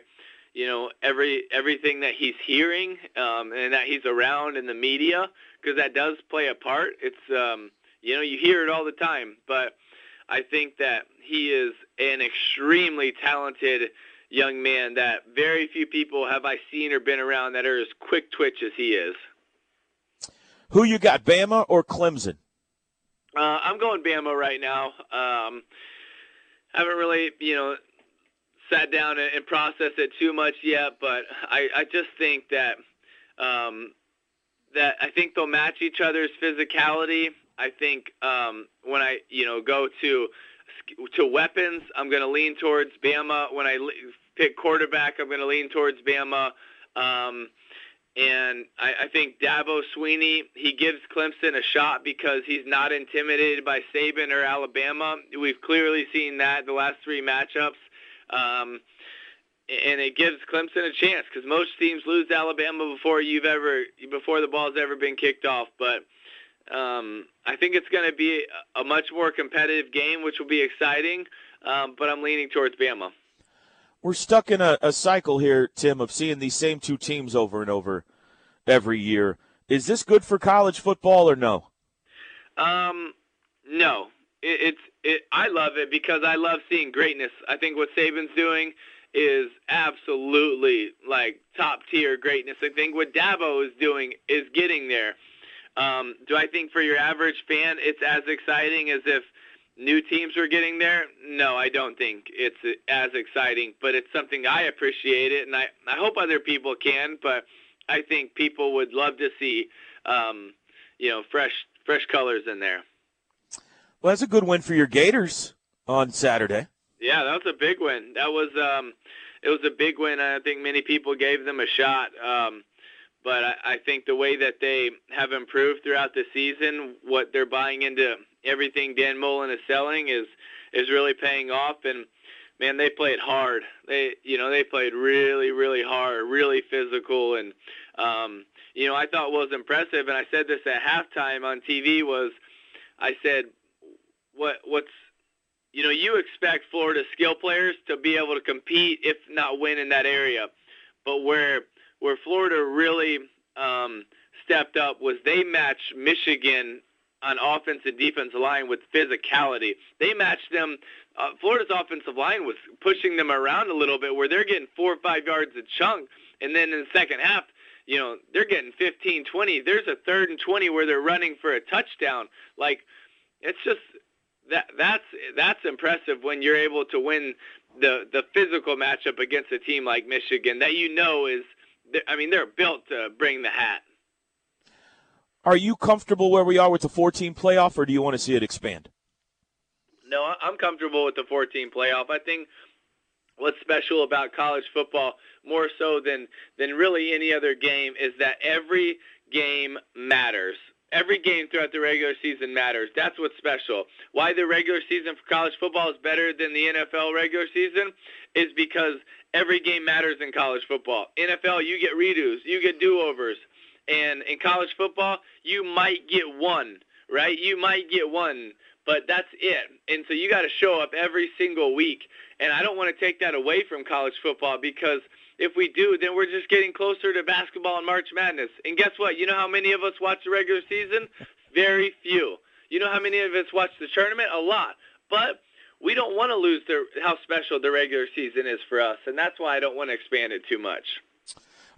you know, every everything that he's hearing um, and that he's around in the media because that does play a part. It's um, you know you hear it all the time, but I think that he is an extremely talented young man that very few people have I seen or been around that are as quick twitch as he is. Who you got, Bama or Clemson? Uh, I'm going Bama right now. Um, haven't really, you know, sat down and, and processed it too much yet, but I, I just think that um, that I think they'll match each other's physicality. I think um, when I, you know, go to to weapons, I'm going to lean towards Bama. When I le- pick quarterback, I'm going to lean towards Bama. Um, and I, I think Dabo Swinney, he gives Clemson a shot because he's not intimidated by Saban or Alabama. We've clearly seen that the last three matchups. Um, and it gives Clemson a chance because most teams lose to Alabama before you've ever before the ball's ever been kicked off. But um, I think it's going to be a much more competitive game, which will be exciting. Um, but I'm leaning towards Bama. We're stuck in a, a cycle here, Tim, of seeing these same two teams over and over every year. Is this good for college football or no? Um, no, it, it's it. I love it because I love seeing greatness. I think what Saban's doing is absolutely like top tier greatness. I think what Dabo is doing is getting there. Um, do I think for your average fan it's as exciting as if new teams were getting there? No, I don't think it's as exciting, but it's something I appreciate it, and I I hope other people can. But I think people would love to see, um, you know, fresh fresh colors in there. Well, that's a good win for your Gators on Saturday. Yeah, that was a big win. That was um, it was a big win. I think many people gave them a shot. Um, but I, I think the way that they have improved throughout the season, what they're buying into everything Dan Mullen is selling is is really paying off. And man, they played hard. They you know they played really really hard, really physical, and um, you know I thought was impressive. And I said this at halftime on TV was I said what what's you know you expect Florida skill players to be able to compete if not win in that area, but where where Florida really um, stepped up was they matched Michigan on offense and defensive line with physicality. They matched them. Uh, Florida's offensive line was pushing them around a little bit, where they're getting four or five yards a chunk, and then in the second half, you know, they're getting 15, 20. There's a third and 20 where they're running for a touchdown. Like, it's just that that's that's impressive when you're able to win the the physical matchup against a team like Michigan that you know is I mean, they're built to bring the hat. Are you comfortable where we are with the 14 playoff, or do you want to see it expand? No, I'm comfortable with the 14 playoff. I think what's special about college football, more so than than really any other game, is that every game matters. Every game throughout the regular season matters. That's what's special. Why the regular season for college football is better than the NFL regular season is because every game matters in college football. NFL, you get redos, you get do-overs. And in college football, you might get one, right? You might get one, but that's it. And so you got to show up every single week. And I don't want to take that away from college football because if we do, then we're just getting closer to basketball and March Madness. And guess what? You know how many of us watch the regular season? Very few. You know how many of us watch the tournament? A lot. But we don't want to lose the, how special the regular season is for us, and that's why I don't want to expand it too much.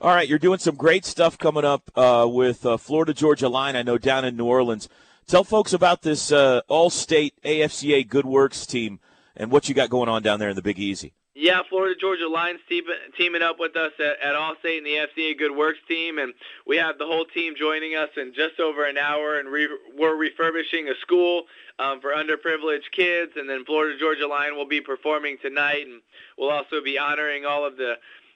All right, you're doing some great stuff coming up uh, with uh, Florida Georgia Line. I know down in New Orleans. Tell folks about this uh, Allstate AFCA Good Works team and what you got going on down there in the Big Easy. Yeah, Florida Georgia Lions team, teaming up with us at, at Allstate and the FCA Good Works team, and we have the whole team joining us in just over an hour. And re, we're refurbishing a school um, for underprivileged kids, and then Florida Georgia Line will be performing tonight, and we'll also be honoring all of the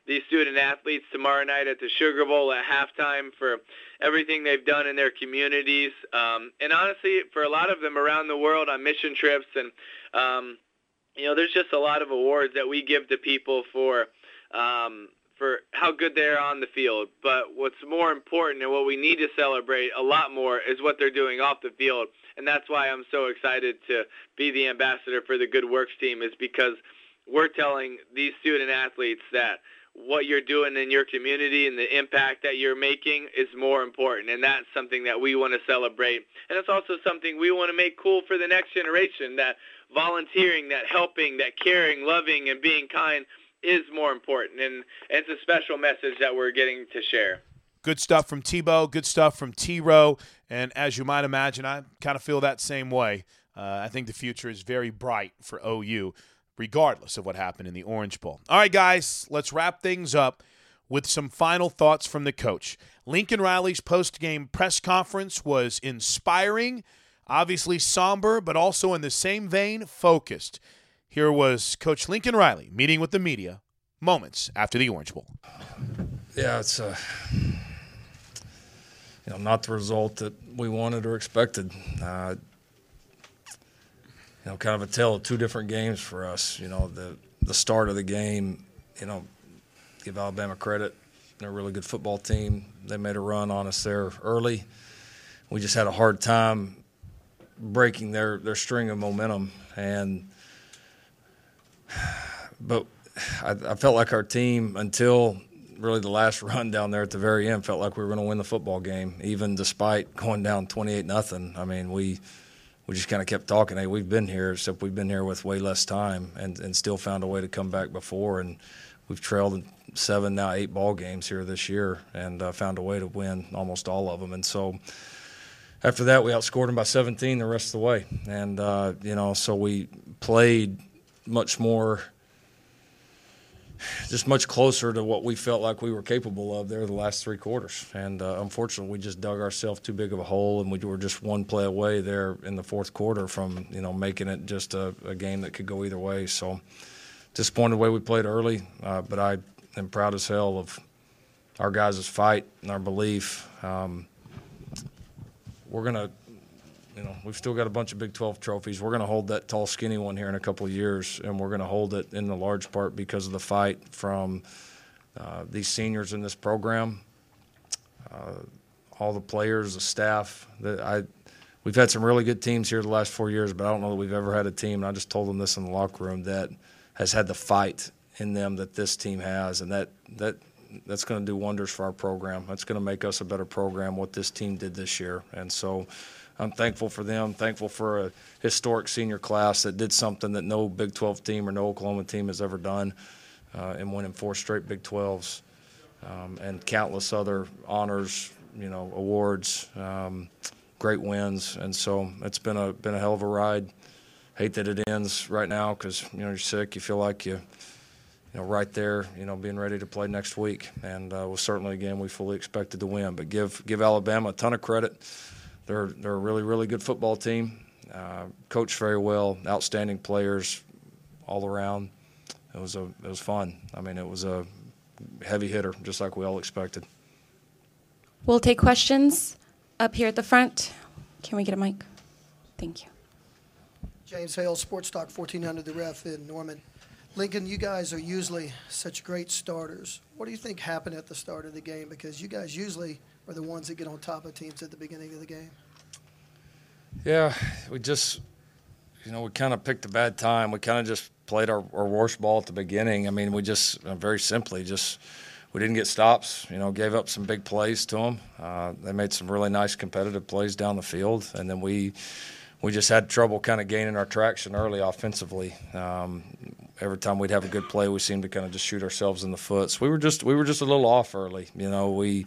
these student athletes tomorrow night at the Sugar Bowl at halftime for everything they've done in their communities, um, and honestly, for a lot of them around the world on mission trips and. Um, you know, there's just a lot of awards that we give to people for um, for how good they're on the field. But what's more important and what we need to celebrate a lot more is what they're doing off the field. And that's why I'm so excited to be the ambassador for the Good Works team is because we're telling these student athletes that what you're doing in your community and the impact that you're making is more important. And that's something that we want to celebrate. And it's also something we want to make cool for the next generation that volunteering, that helping, that caring, loving, and being kind is more important. And, and it's a special message that we're getting to share. Good stuff from Tebow, good stuff from T Row. And as you might imagine, I kind of feel that same way. Uh, I think the future is very bright for OU, regardless of what happened in the Orange Bowl. All right, guys, let's wrap things up with some final thoughts from the coach. Lincoln Riley's post game press conference was inspiring Obviously somber, but also in the same vein, focused. Here was Coach Lincoln Riley meeting with the media moments after the Orange Bowl. Yeah, it's uh, you know not the result that we wanted or expected. Uh, you know, kind of a tale of two different games for us. You know, the the start of the game, you know, give Alabama credit. They're a really good football team. They made a run on us there early. We just had a hard time breaking their their string of momentum. And but I, I, felt like our team until really the last (laughs) run down there at the very end felt like we were going to win the football game even despite going down 28 nothing. I mean we we just kind of kept talking hey we've been here except we've been here with way less time and and still found a way to come back before. And we've trailed seven now eight ball games here this year and uh, found a way to win almost all of them. And so after that, we outscored them by 17 the rest of the way. And, uh, you know, so we played much more just much closer to what we felt like we were capable of there the last three quarters. And uh, unfortunately, we just dug ourselves too big of a hole, and we were just one play away there in the fourth quarter from you know making it just a, a game that could go either way. So disappointed the way we played early, uh, but I am proud as hell of our guys' fight and our belief. Um, we're gonna you know, we've still got a bunch of Big 12 trophies. We're to hold that tall, skinny one here in a couple of years, and we're to hold it in the large part because of the fight from uh, these seniors in this program, uh, all the players, the staff. That I, we've had some really good teams here the last four years, but I don't know that we've ever had a team. And I just told them this in the locker room that has had the fight in them that this team has, and that that that's going to do wonders for our program. That's going to make us a better program. What this team did this year, and so. I'm thankful for them. Thankful for a historic senior class that did something that no Big 12 team or no Oklahoma team has ever done, uh, and winning four straight Big 12s, um, and countless other honors, you know, awards, um, great wins, and so it's been a been a hell of a ride. Hate that it ends right now because you know you're sick. You feel like you you know, right there, you know, being ready to play next week. And uh, was certainly a game we fully expected to win. But give give Alabama a ton of credit. They're they're a really really good football team, uh, coached very well, outstanding players all around. It was a it was fun. I mean, it was a heavy hitter, just like we all expected. We'll take questions up here at the front. Can we get a mic? Thank you. James Hale, Sports Talk 1400 The Ref in Norman. Lincoln, you guys are usually such great starters. What do you think happened at the start of the game? Because you guys usually are the ones that get on top of teams at the beginning of the game. Yeah, we just, you know, we kind of picked a bad time. We kind of just played our, our worst ball at the beginning. I mean, we just uh, very simply just we didn't get stops. You know, gave up some big plays to them. Uh, they made some really nice competitive plays down the field, and then we we just had trouble kind of gaining our traction early offensively. Um, every time we'd have a good play, we seemed to kind of just shoot ourselves in the foot. So we were just we were just a little off early. You know, we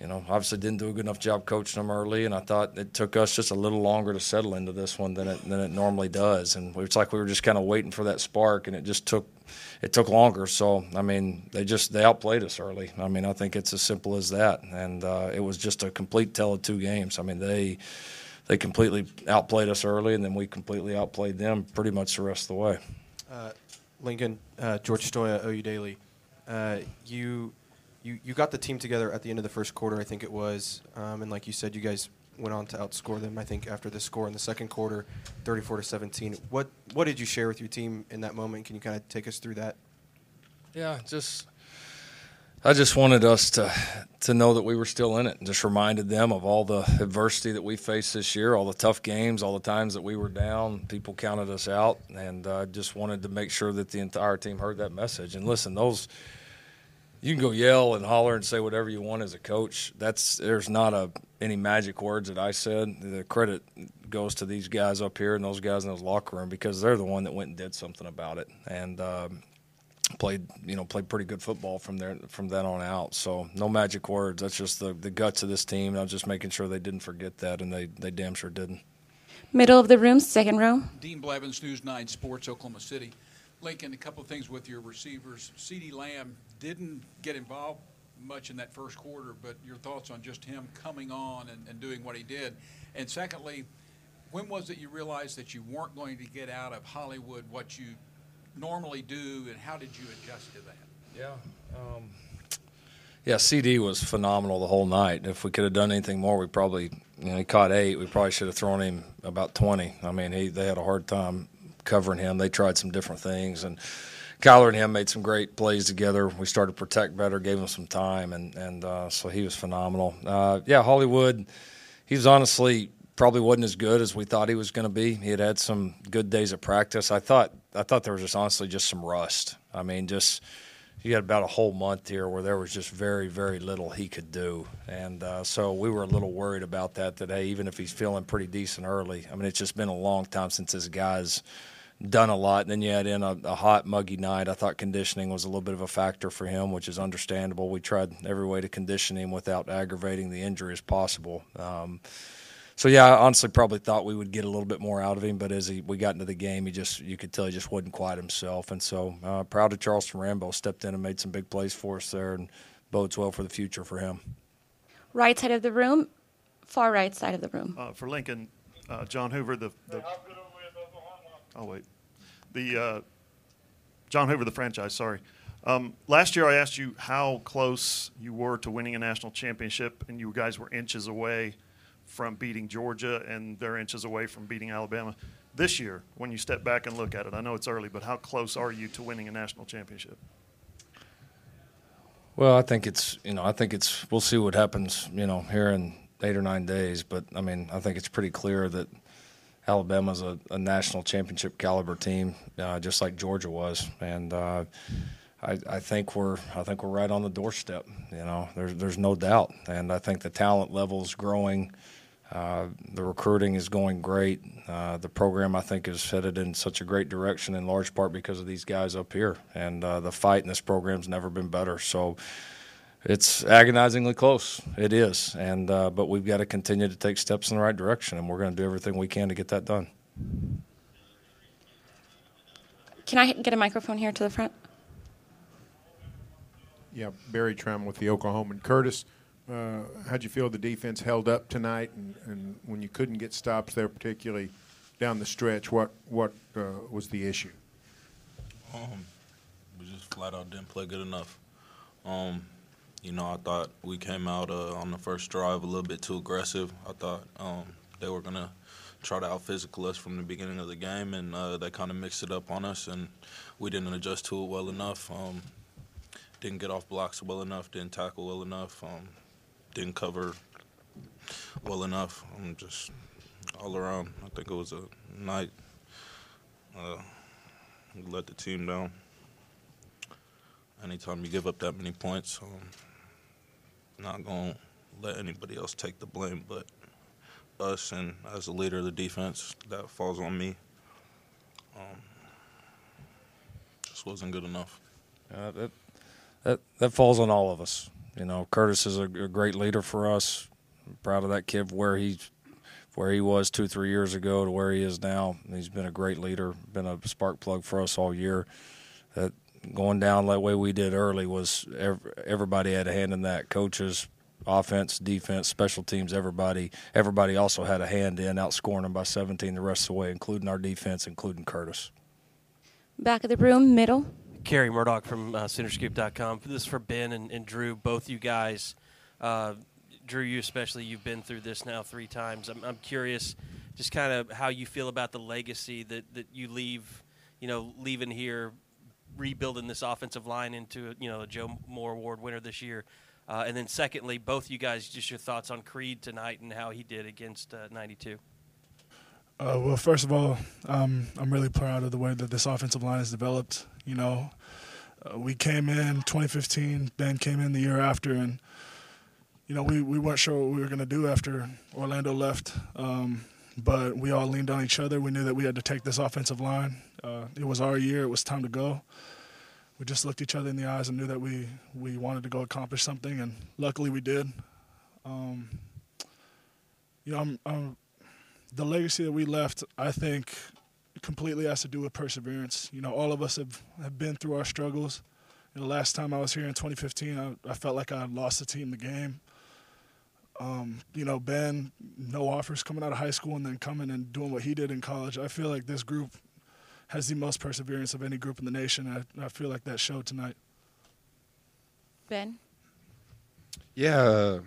you know, obviously didn't do a good enough job coaching them early, and I thought it took us just a little longer to settle into this one than it than it normally does. And it's like we were just kind of waiting for that spark, and it just took it took longer. So I mean, they just they outplayed us early. I mean, I think it's as simple as that, and uh, it was just a complete tell of two games. I mean, they they completely outplayed us early, and then we completely outplayed them pretty much the rest of the way. Uh, Lincoln, uh, George Stoia, OU Daily. Uh, you you, you got the team together at the end of the first quarter, I think it was, um, and like you said, you guys went on to outscore them. I think after the score in the second quarter, 34 to 17. What what did you share with your team in that moment? Can you kind of take us through that? Yeah, just I just wanted us to to know that we were still in it, and just reminded them of all the adversity that we faced this year, all the tough games, all the times that we were down. People counted us out, and uh, just wanted to make sure that the entire team heard that message. And listen, those you can go yell and holler and say whatever you want as a coach. That's there's not a any magic words that I said. The credit goes to these guys up here and those guys in those locker room because they're the one that went and did something about it and um, played you know played pretty good football from there from then on out. So no magic words. That's just the the guts of this team. And I was just making sure they didn't forget that, and they they damn sure didn't. Middle of the room, second row. Dean Blevins, News Nine Sports, Oklahoma City. Lincoln, a couple of things with your receivers. CeeDee Lamb didn't get involved much in that first quarter, but your thoughts on just him coming on and, and doing what he did. And secondly, when was it you realized that you weren't going to get out of Hollywood what you normally do, and how did you adjust to that? Yeah. Um, yeah, CeeDee was phenomenal the whole night. If we could have done anything more, we probably, you know, he caught eight. We probably should have thrown him about 20. I mean, he they had a hard time covering him. They tried some different things, and Kyler and him made some great plays together. We started to protect better, gave him some time, and and uh, so he was phenomenal. Uh, yeah, Hollywood, he was honestly probably wasn't as good as we thought he was going to be. He had had some good days of practice. I thought I thought there was just honestly just some rust. I mean, just you had about a whole month here where there was just very very little he could do, and uh, so we were a little worried about that. Hey, even if he's feeling pretty decent early, I mean, it's just been a long time since this guys done a lot. And then you had in a, a, hot, muggy night. I thought conditioning was a little bit of a factor for him, which is understandable. We tried every way to condition him without aggravating the injury as possible. Um, so yeah, I honestly probably thought we would get a little bit more out of him, but as he, we got into the game, he just you could tell he just wasn't quite himself. And so uh, proud of Charleston Rambo stepped in and made some big plays for us there, and bodes well for the future for him. Right side of the room, far right side of the room. Uh, for Lincoln, uh, John Hoover, the, the oh wait, the uh, John Hoover, the franchise. Sorry. Um, last year, I asked you how close you were to winning a national championship, and you guys were inches away from beating Georgia, and they're inches away from beating Alabama. This year, when you step back and look at it, I know it's early, but how close are you to winning a national championship? Well, I think it's you know I think it's we'll see what happens you know here in eight or nine days, but I mean I think it's pretty clear that Alabama's a, a national championship caliber team, uh, just like Georgia was, and uh, I, I, think we're I think we're right on the doorstep. You know, there's there's no doubt, and I think the talent level is growing. Uh, the recruiting is going great. Uh, the program, I think, is headed in such a great direction in large part because of these guys up here. And uh, the fight in this program's never been better. So it's agonizingly close. It is. And uh, but we've got to continue to take steps in the right direction, and we're going to do everything we can to get that done. Can I get a microphone here to the front? Yeah, Berry Tramel with the Oklahoman. Curtis, uh, how'd you feel the defense held up tonight, and, and when you couldn't get stops there, particularly down the stretch, what what uh, was the issue? Um, we just flat out didn't play good enough. Um, you know, I thought we came out uh, on the first drive a little bit too aggressive. I thought um, they were gonna try to out physical us from the beginning of the game, and uh, they kind of mixed it up on us, and we didn't adjust to it well enough. Um, didn't get off blocks well enough, didn't tackle well enough. Didn't cover well enough. I'm just all around. I think it was a night. Uh, let the team down. Anytime you give up that many points, um, not gonna let anybody else take the blame, but us. And as a leader of the defense, that falls on me. Um, just wasn't good enough. Uh, that, that that falls on all of us. You know, Curtis is a, a great leader for us. I'm proud of that kid where he where he was two three years ago to where he is now. He's been a great leader, been a spark plug for us all year. That going down that way we did early was everybody had a hand in that. Coaches, offense, defense, special teams, everybody. Everybody also had a hand in outscoring them by 17 the rest of the way, including our defense, including Curtis. Back of the room, middle. Carey Murdock from uh, Soonerscoop.com. This is for Ben and, and Dru, both you guys. Uh, Dru, you especially, you've been through this now three times. I'm, I'm curious just kind of how you feel about the legacy that, that you leave, you know, leaving here, rebuilding this offensive line into, you know, a Joe Moore Award winner this year. Uh, and then secondly, both you guys, just your thoughts on Creed tonight and how he did against uh, 92. Uh, well, first of all, um, I'm really proud of the way that this offensive line has developed. You know, uh, we came in 2015. Ben came in the year after, and you know we, we weren't sure what we were going to do after Orlando left. Um, but we all leaned on each other. We knew that we had to take this offensive line. Uh, it was our year. It was time to go. We just looked each other in the eyes and knew that we we wanted to go accomplish something, and luckily we did. Um, you know, I'm, I'm, the legacy that we left. I think completely has to do with perseverance. You know, all of us have, have been through our struggles. You know, last time I was here in 2015, I, I felt like I lost the team the game. Um, you know, Ben, no offers coming out of high school and then coming and doing what he did in college. I feel like this group has the most perseverance of any group in the nation. I, I feel like that showed tonight. Ben? Yeah, uh,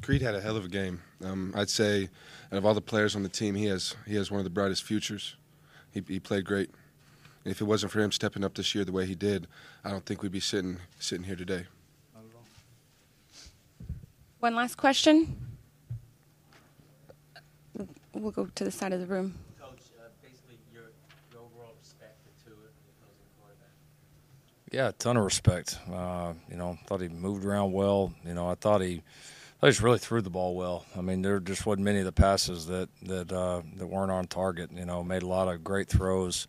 Creed had a hell of a game. Um, I'd say, out of all the players on the team, he has he has one of the brightest futures he, he played great. And if it wasn't for him stepping up this year the way he did, I don't think we'd be sitting sitting here today. One last question. We'll go to the side of the room. Coach, uh, basically your, your overall respect to it, Yeah, a ton of respect. Uh, you know, thought he moved around well. You know, I thought he they just really threw the ball well. I mean, there just wasn't many of the passes that that uh, that weren't on target. You know, made a lot of great throws.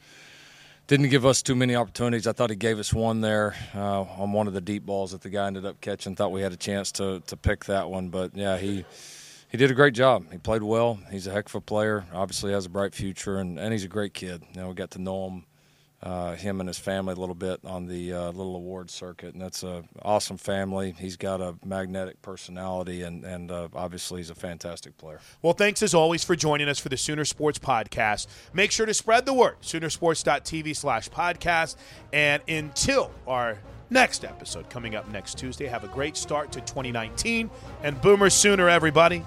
Didn't give us too many opportunities. I thought he gave us one there uh, on one of the deep balls that the guy ended up catching. Thought we had a chance to to pick that one, but yeah, he He did a great job. He played well. He's a heck of a player. Obviously, has a bright future, and, and he's a great kid. You know, we got to know him, uh, him and his family a little bit on the uh, little award circuit, and that's a awesome family. He's got a magnetic personality, and and uh, obviously he's a fantastic player. Well, thanks as always for joining us for the Sooner Sports Podcast. Make sure to spread the word, Soonersports.tv slash podcast. And until our next episode coming up next Tuesday, have a great start to 2019. And Boomer Sooner, everybody.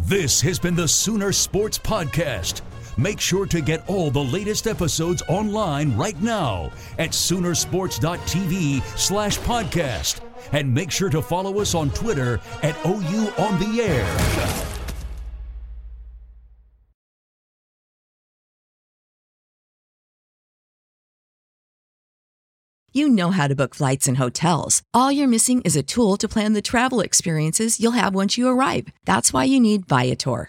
This has been the Sooner Sports Podcast. Make sure to get all the latest episodes online right now at Soonersports.tv slash podcast. And make sure to follow us on Twitter at OU on the air. You know how to book flights and hotels. All you're missing is a tool to plan the travel experiences you'll have once you arrive. That's why you need Viator.